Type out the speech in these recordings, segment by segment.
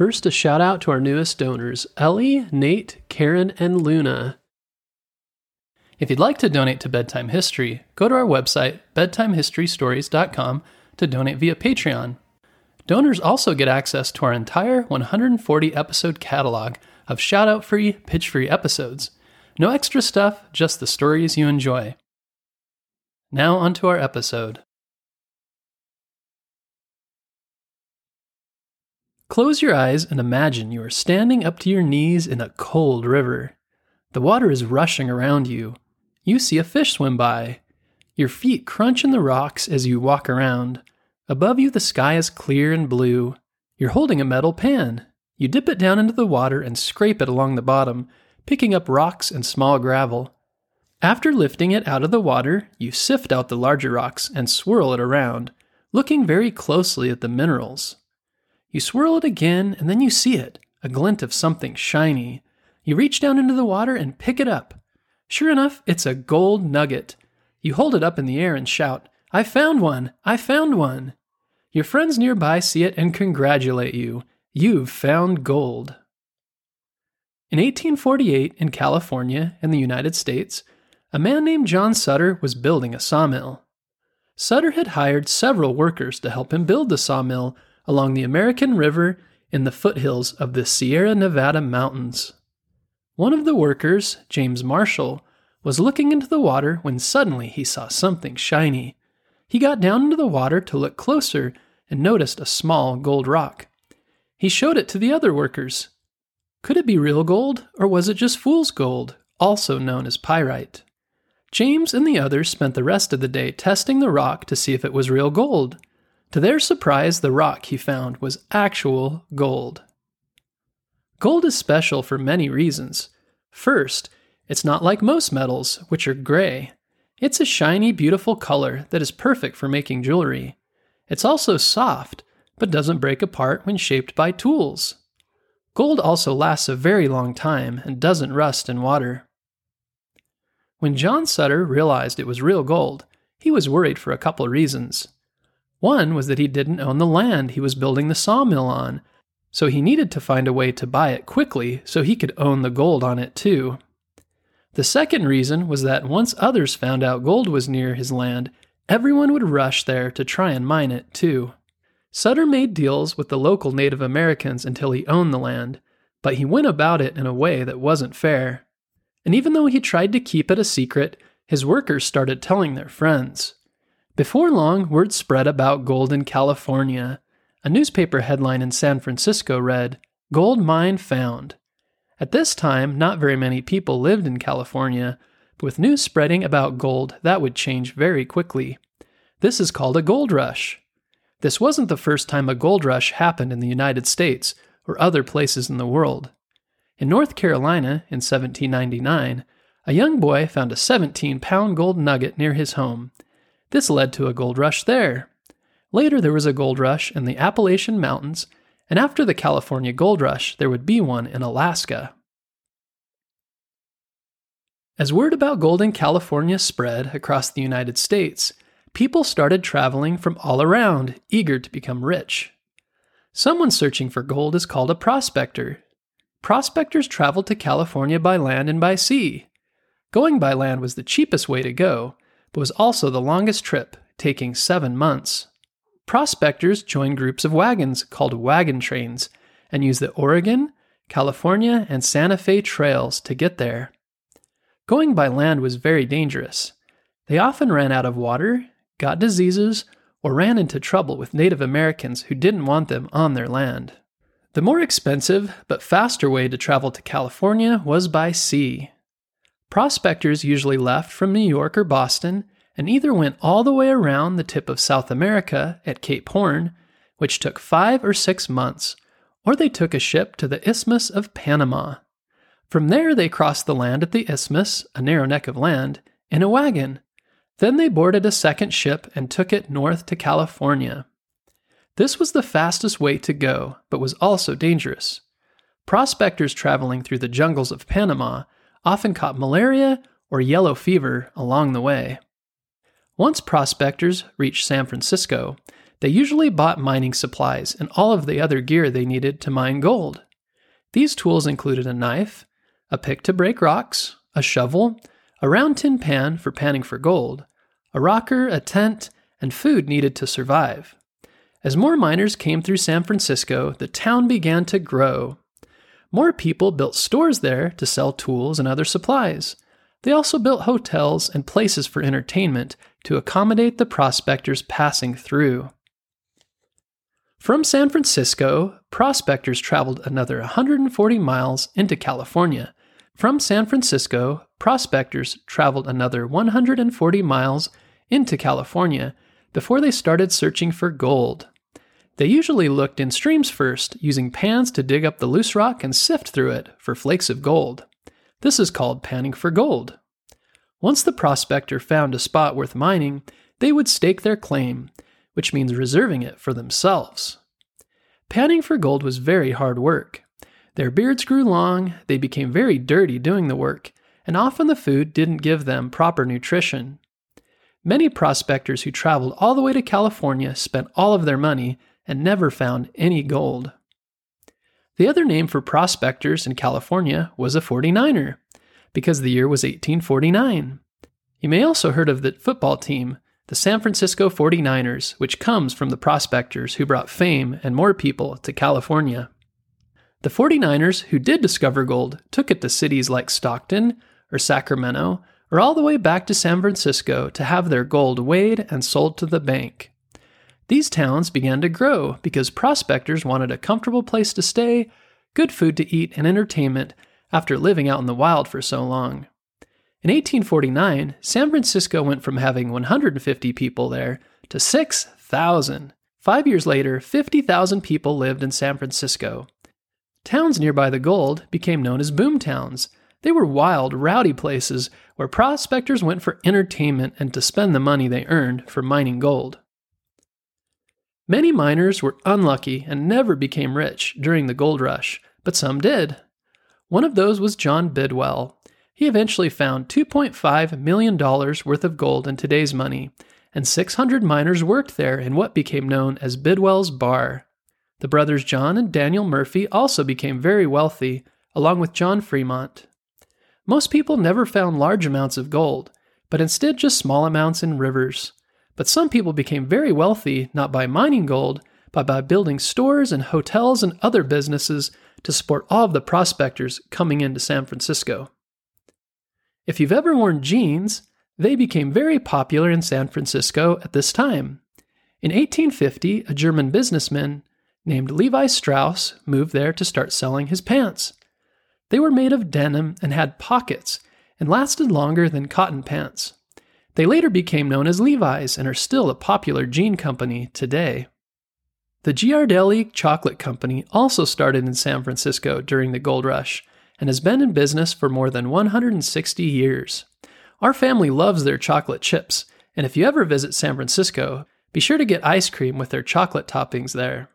First, a shout out to our newest donors Ellie, Nate, Karen, and Luna. If you'd like to donate to Bedtime History, go to our website, bedtimehistorystories.com, to donate via Patreon. Donors also get access to our entire 140 episode catalog of shout out free, pitch free episodes. No extra stuff, just the stories you enjoy. Now, onto our episode. Close your eyes and imagine you are standing up to your knees in a cold river. The water is rushing around you. You see a fish swim by. Your feet crunch in the rocks as you walk around. Above you, the sky is clear and blue. You're holding a metal pan. You dip it down into the water and scrape it along the bottom, picking up rocks and small gravel. After lifting it out of the water, you sift out the larger rocks and swirl it around, looking very closely at the minerals. You swirl it again, and then you see it a glint of something shiny. You reach down into the water and pick it up. Sure enough, it's a gold nugget. You hold it up in the air and shout, I found one! I found one! Your friends nearby see it and congratulate you. You've found gold. In 1848, in California, in the United States, a man named John Sutter was building a sawmill. Sutter had hired several workers to help him build the sawmill along the American River in the foothills of the Sierra Nevada mountains. One of the workers, James Marshall, was looking into the water when suddenly he saw something shiny. He got down into the water to look closer and noticed a small gold rock. He showed it to the other workers. Could it be real gold, or was it just fool's gold, also known as pyrite? James and the others spent the rest of the day testing the rock to see if it was real gold. To their surprise, the rock he found was actual gold. Gold is special for many reasons. First, it's not like most metals, which are gray. It's a shiny, beautiful color that is perfect for making jewelry. It's also soft, but doesn't break apart when shaped by tools. Gold also lasts a very long time and doesn't rust in water. When John Sutter realized it was real gold, he was worried for a couple reasons. One was that he didn't own the land he was building the sawmill on, so he needed to find a way to buy it quickly so he could own the gold on it too. The second reason was that once others found out gold was near his land, everyone would rush there to try and mine it too. Sutter made deals with the local Native Americans until he owned the land, but he went about it in a way that wasn't fair. And even though he tried to keep it a secret, his workers started telling their friends. Before long, word spread about gold in California. A newspaper headline in San Francisco read, Gold Mine Found. At this time, not very many people lived in California, but with news spreading about gold, that would change very quickly. This is called a gold rush. This wasn't the first time a gold rush happened in the United States or other places in the world. In North Carolina, in 1799, a young boy found a 17 pound gold nugget near his home. This led to a gold rush there. Later, there was a gold rush in the Appalachian Mountains, and after the California gold rush, there would be one in Alaska. As word about gold in California spread across the United States, people started traveling from all around, eager to become rich. Someone searching for gold is called a prospector. Prospectors traveled to California by land and by sea. Going by land was the cheapest way to go, but was also the longest trip, taking seven months. Prospectors joined groups of wagons called wagon trains and used the Oregon, California, and Santa Fe trails to get there. Going by land was very dangerous. They often ran out of water, got diseases, or ran into trouble with Native Americans who didn't want them on their land. The more expensive but faster way to travel to California was by sea. Prospectors usually left from New York or Boston and either went all the way around the tip of South America at Cape Horn, which took five or six months, or they took a ship to the Isthmus of Panama. From there, they crossed the land at the isthmus, a narrow neck of land, in a wagon. Then they boarded a second ship and took it north to California. This was the fastest way to go, but was also dangerous. Prospectors traveling through the jungles of Panama often caught malaria or yellow fever along the way. Once prospectors reached San Francisco, They usually bought mining supplies and all of the other gear they needed to mine gold. These tools included a knife, a pick to break rocks, a shovel, a round tin pan for panning for gold, a rocker, a tent, and food needed to survive. As more miners came through San Francisco, the town began to grow. More people built stores there to sell tools and other supplies. They also built hotels and places for entertainment to accommodate the prospectors passing through. From San Francisco, prospectors traveled another 140 miles into California. From San Francisco, prospectors traveled another 140 miles into California before they started searching for gold. They usually looked in streams first, using pans to dig up the loose rock and sift through it for flakes of gold. This is called panning for gold. Once the prospector found a spot worth mining, they would stake their claim, which means reserving it for themselves. Panning for gold was very hard work. Their beards grew long, they became very dirty doing the work, and often the food didn't give them proper nutrition. Many prospectors who traveled all the way to California spent all of their money and never found any gold. The other name for prospectors in California was a 49er, because the year was 1849. You may also heard of the football team, the San Francisco 49ers, which comes from the prospectors who brought fame and more people to California. The 49ers who did discover gold took it to cities like Stockton or Sacramento or all the way back to San Francisco to have their gold weighed and sold to the bank. These towns began to grow because prospectors wanted a comfortable place to stay, good food to eat, and entertainment after living out in the wild for so long. In 1849, San Francisco went from having 150 people there to 6,000. Five years later, 50,000 people lived in San Francisco. Towns nearby the gold became known as boom towns, they were wild, rowdy places where prospectors went for entertainment and to spend the money they earned for mining gold. Many miners were unlucky and never became rich during the gold rush, but some did. One of those was John Bidwell. He eventually found $2.5 million worth of gold in today's money, and 600 miners worked there in what became known as Bidwell's Bar. The brothers John and Daniel Murphy also became very wealthy, along with John Fremont. Most people never found large amounts of gold, but instead just small amounts in rivers. But some people became very wealthy not by mining gold, but by building stores and hotels and other businesses to support all of the prospectors coming into San Francisco. If you've ever worn jeans, they became very popular in San Francisco at this time. In 1850, a German businessman named Levi Strauss moved there to start selling his pants. They were made of denim and had pockets and lasted longer than cotton pants. They later became known as Levi's and are still a popular jean company today. The Ghirardelli Chocolate Company also started in San Francisco during the gold rush and has been in business for more than 160 years. Our family loves their chocolate chips, and if you ever visit San Francisco, be sure to get ice cream with their chocolate toppings there.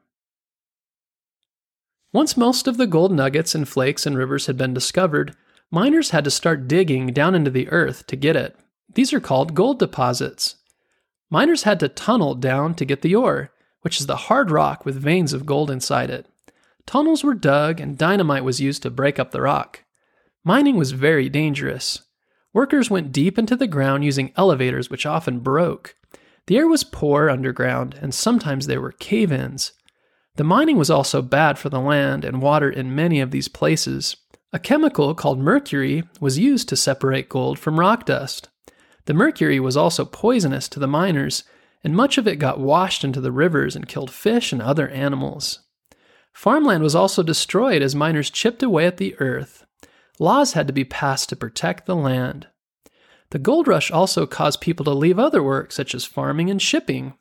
Once most of the gold nuggets and flakes and rivers had been discovered, miners had to start digging down into the earth to get it. These are called gold deposits. Miners had to tunnel down to get the ore, which is the hard rock with veins of gold inside it. Tunnels were dug and dynamite was used to break up the rock. Mining was very dangerous. Workers went deep into the ground using elevators, which often broke. The air was poor underground, and sometimes there were cave ins. The mining was also bad for the land and water in many of these places. A chemical called mercury was used to separate gold from rock dust. The mercury was also poisonous to the miners, and much of it got washed into the rivers and killed fish and other animals. Farmland was also destroyed as miners chipped away at the earth. Laws had to be passed to protect the land. The gold rush also caused people to leave other work, such as farming and shipping.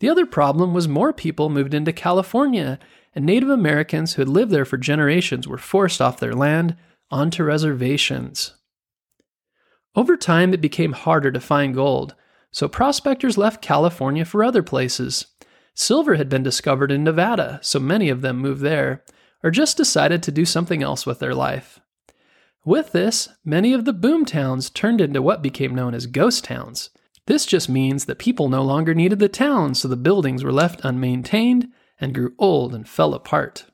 The other problem was more people moved into California, and Native Americans who had lived there for generations were forced off their land onto reservations. Over time, it became harder to find gold, so prospectors left California for other places. Silver had been discovered in Nevada, so many of them moved there, or just decided to do something else with their life. With this, many of the boom towns turned into what became known as ghost towns. This just means that people no longer needed the town, so the buildings were left unmaintained and grew old and fell apart.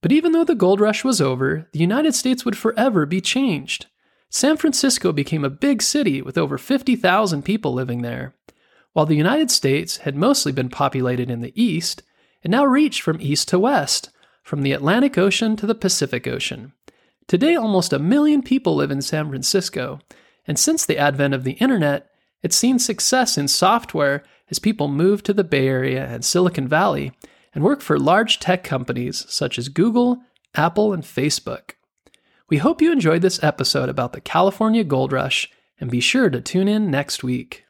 But even though the gold rush was over, the United States would forever be changed. San Francisco became a big city with over 50,000 people living there. While the United States had mostly been populated in the east, it now reached from east to west, from the Atlantic Ocean to the Pacific Ocean. Today, almost a million people live in San Francisco, and since the advent of the internet, it's seen success in software as people move to the Bay Area and Silicon Valley and work for large tech companies such as Google, Apple, and Facebook. We hope you enjoyed this episode about the California Gold Rush, and be sure to tune in next week.